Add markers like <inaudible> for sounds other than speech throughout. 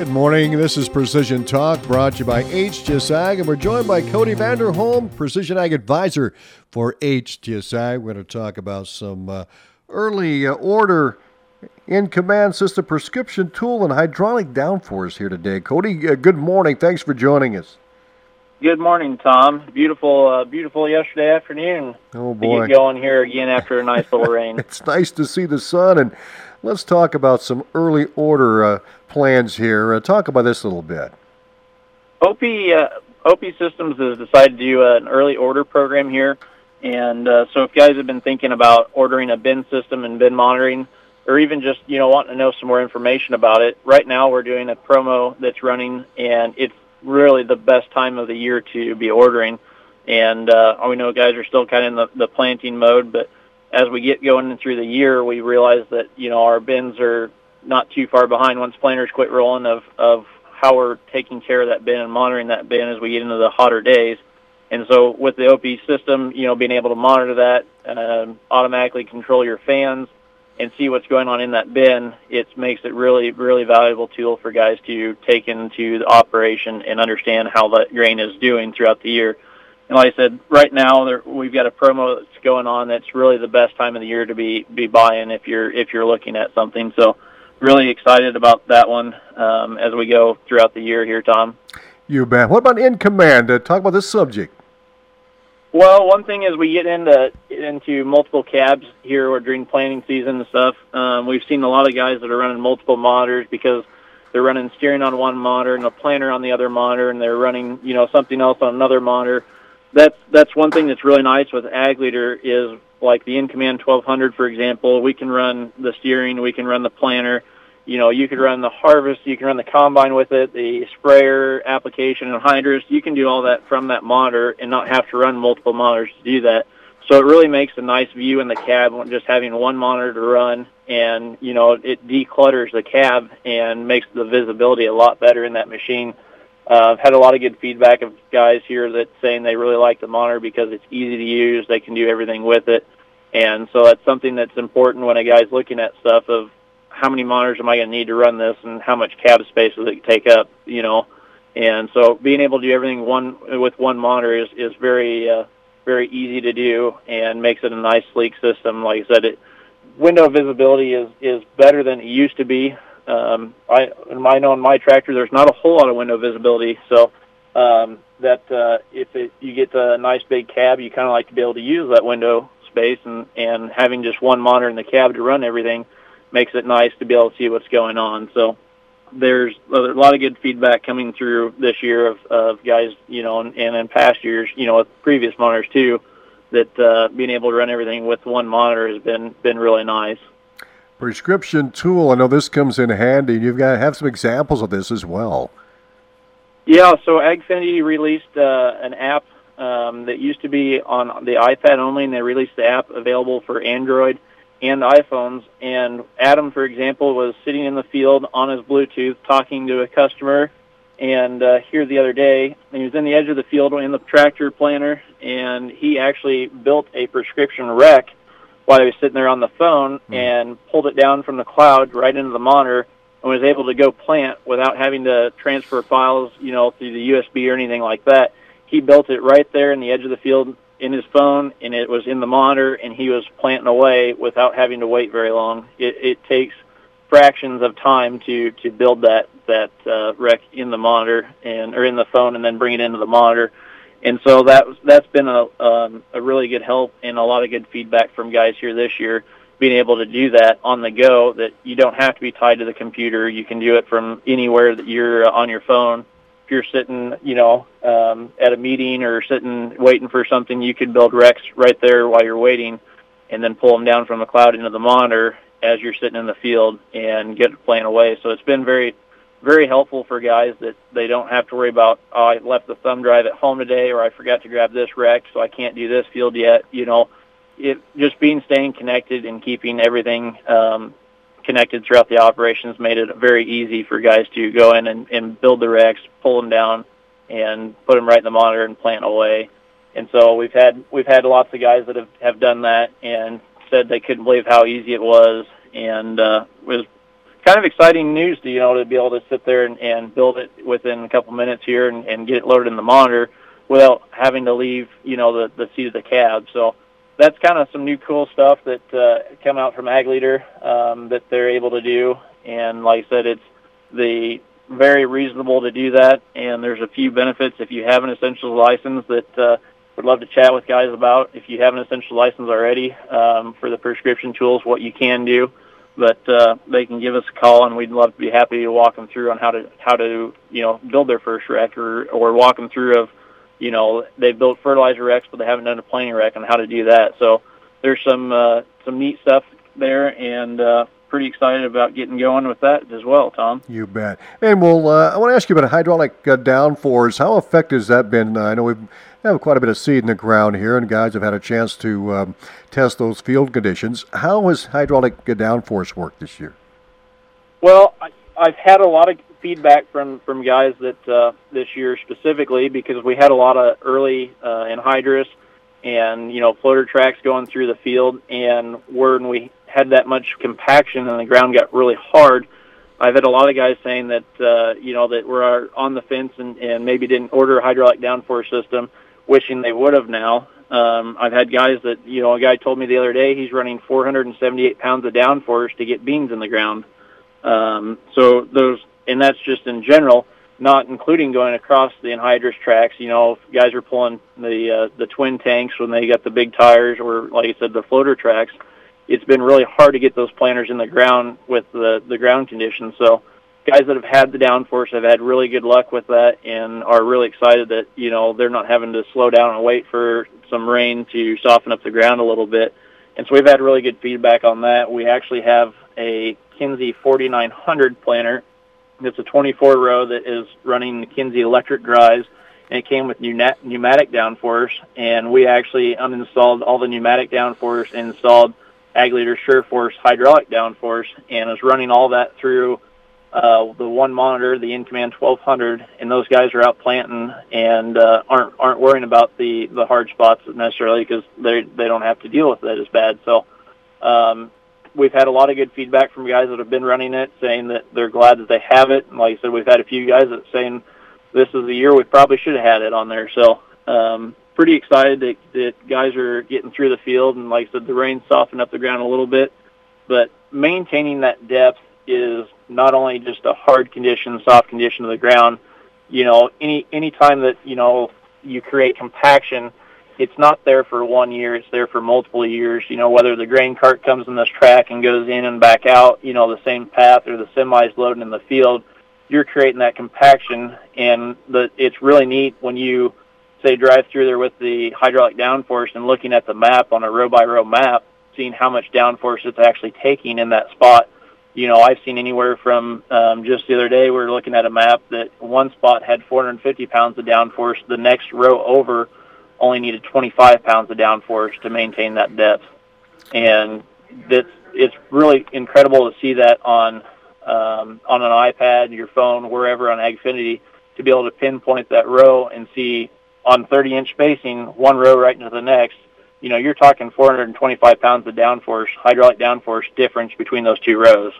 Good morning. This is Precision Talk brought to you by HTS Ag, and we're joined by Cody Vanderholm, Precision Ag Advisor for HTS Ag. We're going to talk about some uh, early uh, order in command system prescription tool and hydraulic downforce here today. Cody, uh, good morning. Thanks for joining us. Good morning, Tom. Beautiful, uh, beautiful yesterday afternoon. Oh boy, to get going here again after a nice little <laughs> rain. it's nice to see the sun, and let's talk about some early order uh, plans here. Uh, talk about this a little bit. OP uh, OP Systems has decided to do an early order program here, and uh, so if you guys have been thinking about ordering a bin system and bin monitoring, or even just you know wanting to know some more information about it, right now we're doing a promo that's running, and it's really the best time of the year to be ordering. And uh, we know guys are still kind of in the, the planting mode, but as we get going through the year, we realize that you know our bins are not too far behind once planters quit rolling of of how we're taking care of that bin and monitoring that bin as we get into the hotter days. And so with the OP system, you know, being able to monitor that, um, automatically control your fans, and see what's going on in that bin, it makes it really, really valuable tool for guys to take into the operation and understand how the grain is doing throughout the year. And like I said, right now there, we've got a promo that's going on that's really the best time of the year to be be buying if you're if you're looking at something. So really excited about that one um, as we go throughout the year here, Tom. You bet. What about in command? Uh, talk about this subject. Well, one thing is we get into into multiple cabs here during planting season and stuff. Um, we've seen a lot of guys that are running multiple monitors because they're running steering on one monitor and a planter on the other monitor, and they're running you know something else on another monitor. That's that's one thing that's really nice with Ag Leader is like the In Command 1200, for example. We can run the steering, we can run the planter you know, you could run the harvest, you can run the combine with it, the sprayer application anhydrous. You can do all that from that monitor and not have to run multiple monitors to do that. So it really makes a nice view in the cab just having one monitor to run and, you know, it declutters the cab and makes the visibility a lot better in that machine. Uh, I've had a lot of good feedback of guys here that saying they really like the monitor because it's easy to use, they can do everything with it. And so that's something that's important when a guy's looking at stuff of how many monitors am I going to need to run this, and how much cab space does it take up? You know, and so being able to do everything one with one monitor is is very uh, very easy to do and makes it a nice sleek system. Like I said, it window visibility is is better than it used to be. Um, I I know in my tractor there's not a whole lot of window visibility, so um, that uh, if it, you get a nice big cab, you kind of like to be able to use that window space, and and having just one monitor in the cab to run everything makes it nice to be able to see what's going on. So there's a lot of good feedback coming through this year of, of guys, you know, and, and in past years, you know, with previous monitors too, that uh, being able to run everything with one monitor has been been really nice. Prescription tool. I know this comes in handy. You've got to have some examples of this as well. Yeah, so AgFiniti released uh, an app um, that used to be on the iPad only, and they released the app available for Android and iPhones. And Adam, for example, was sitting in the field on his Bluetooth talking to a customer. And uh, here the other day, he was in the edge of the field in the tractor planter, and he actually built a prescription rec while he was sitting there on the phone mm. and pulled it down from the cloud right into the monitor and was able to go plant without having to transfer files, you know, through the USB or anything like that. He built it right there in the edge of the field in his phone and it was in the monitor and he was planting away without having to wait very long. It, it takes fractions of time to to build that that uh, rec in the monitor and or in the phone and then bring it into the monitor. And so that that's been a um, a really good help and a lot of good feedback from guys here this year being able to do that on the go that you don't have to be tied to the computer. You can do it from anywhere that you're uh, on your phone If you're sitting, you know, um, at a meeting or sitting waiting for something, you could build recs right there while you're waiting, and then pull them down from the cloud into the monitor as you're sitting in the field and get playing away. So it's been very, very helpful for guys that they don't have to worry about. Oh, I left the thumb drive at home today, or I forgot to grab this rec, so I can't do this field yet. You know, it just being staying connected and keeping everything um, connected throughout the operations made it very easy for guys to go in and, and build the recs, pull them down, and put them right in the monitor and plant away. And so we've had we've had lots of guys that have, have done that and said they couldn't believe how easy it was, and uh, was kind of exciting news to you know to be able to sit there and, and build it within a couple minutes here and, and get it loaded in the monitor without having to leave you know the the seat of the cab. So that's kind of some new cool stuff that uh, come out from Ag Leader um, that they're able to do. And like I said, it's the very reasonable to do that. And there's a few benefits if you have an essentials license that uh, would love to chat with guys about. If you have an essential license already um, for the prescription tools, what you can do but uh, they can give us a call, and we'd love to be happy to walk them through on how to how to you know build their first rec, or or walk them through of you know they've built fertilizer recs, but they haven't done a planting rec, and how to do that. So there's some uh, some neat stuff there, and uh, pretty excited about getting going with that as well, Tom. You bet. And well, uh, I want to ask you about hydraulic uh, downforce. How effective has that been? Uh, I know we've have quite a bit of seed in the ground here, and guys have had a chance to um, test those field conditions. How has hydraulic downforce worked this year? Well, I, I've had a lot of feedback from from guys that uh, this year specifically because we had a lot of early uh, anhydrous and you know floater tracks going through the field, and when we had that much compaction and the ground got really hard. I've had a lot of guys saying that uh, you know that were on the fence and, and maybe didn't order a hydraulic downforce system, wishing they would have now. Um, I've had guys that you know a guy told me the other day he's running 478 pounds of downforce to get beans in the ground. Um, so those and that's just in general, not including going across the anhydrous tracks. You know, guys are pulling the uh, the twin tanks when they got the big tires, or like I said, the floater tracks it's been really hard to get those planters in the ground with the the ground conditions. So guys that have had the downforce have had really good luck with that and are really excited that you know they're not having to slow down and wait for some rain to soften up the ground a little bit. And so we've had really good feedback on that. We actually have a Kinze 4900 planter. It's a 24 row that is running Kinze electric drives, and it came with pneumatic downforce. And we actually uninstalled all the pneumatic downforce and installed Ag Leader SureForce hydraulic downforce and is running all that through uh, the one monitor, the in command 1200, and those guys are out planting and uh, aren't aren't worrying about the the hard spots necessarily because they they don't have to deal with it as bad. So um, we've had a lot of good feedback from guys that have been running it, saying that they're glad that they have it. And like I said, we've had a few guys that saying this is the year we probably should have had it on there. So um, pretty excited that, that guys are getting through the field, and like I said, the rain softened up the ground a little bit. But maintaining that depth is not only just a hard condition, soft condition of the ground. You know, any any time that you know you create compaction, it's not there for one year; it's there for multiple years. You know, whether the grain cart comes in this track and goes in and back out, you know, the same path, or the semis loading in the field, you're creating that compaction, and the it's really neat when you say drive through there with the hydraulic downforce and looking at the map on a row by row map, seeing how much downforce it's actually taking in that spot. You know, I've seen anywhere from um, just the other day we were looking at a map that one spot had 450 pounds of downforce, the next row over only needed 25 pounds of downforce to maintain that depth, and that's it's really incredible to see that on um, on an iPad, your phone, wherever on AgFiniti, to be able to pinpoint that row and see on 30 inch spacing, one row right into the next, you know, you're talking 425 pounds of downforce, hydraulic downforce difference between those two rows.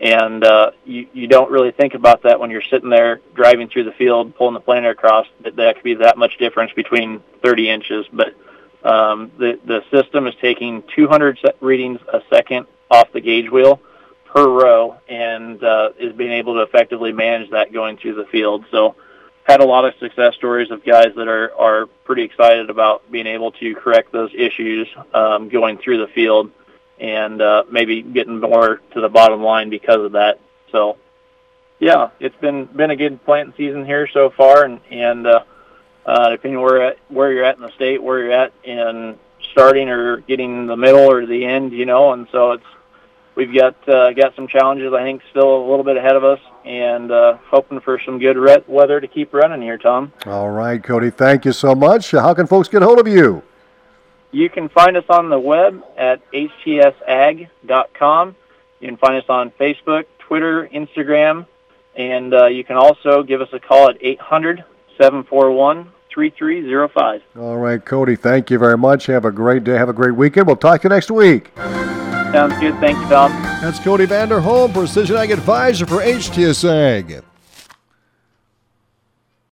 And uh, you, you don't really think about that when you're sitting there driving through the field, pulling the planter across, that, that could be that much difference between 30 inches. But um, the, the system is taking 200 readings a second off the gauge wheel per row and uh, is being able to effectively manage that going through the field. So had a lot of success stories of guys that are, are pretty excited about being able to correct those issues um, going through the field and uh, maybe getting more to the bottom line because of that. So, yeah, it's been been a good planting season here so far, and and uh, uh, depending where at, where you're at in the state, where you're at in starting or getting the middle or the end, you know, and so it's we've got uh, got some challenges I think still a little bit ahead of us, and uh, hoping for some good wet weather to keep running here, Tom. All right, Cody. Thank you so much. How can folks get hold of you? You can find us on the web at htsag.com. You can find us on Facebook, Twitter, Instagram, and uh, you can also give us a call at 800 741 3305. All right, Cody. Thank you very much. Have a great day. Have a great weekend. We'll talk to you next week. Sounds good. Thank you, Bob. That's Cody Vanderholm, Precision Ag Advisor for HTS Ag.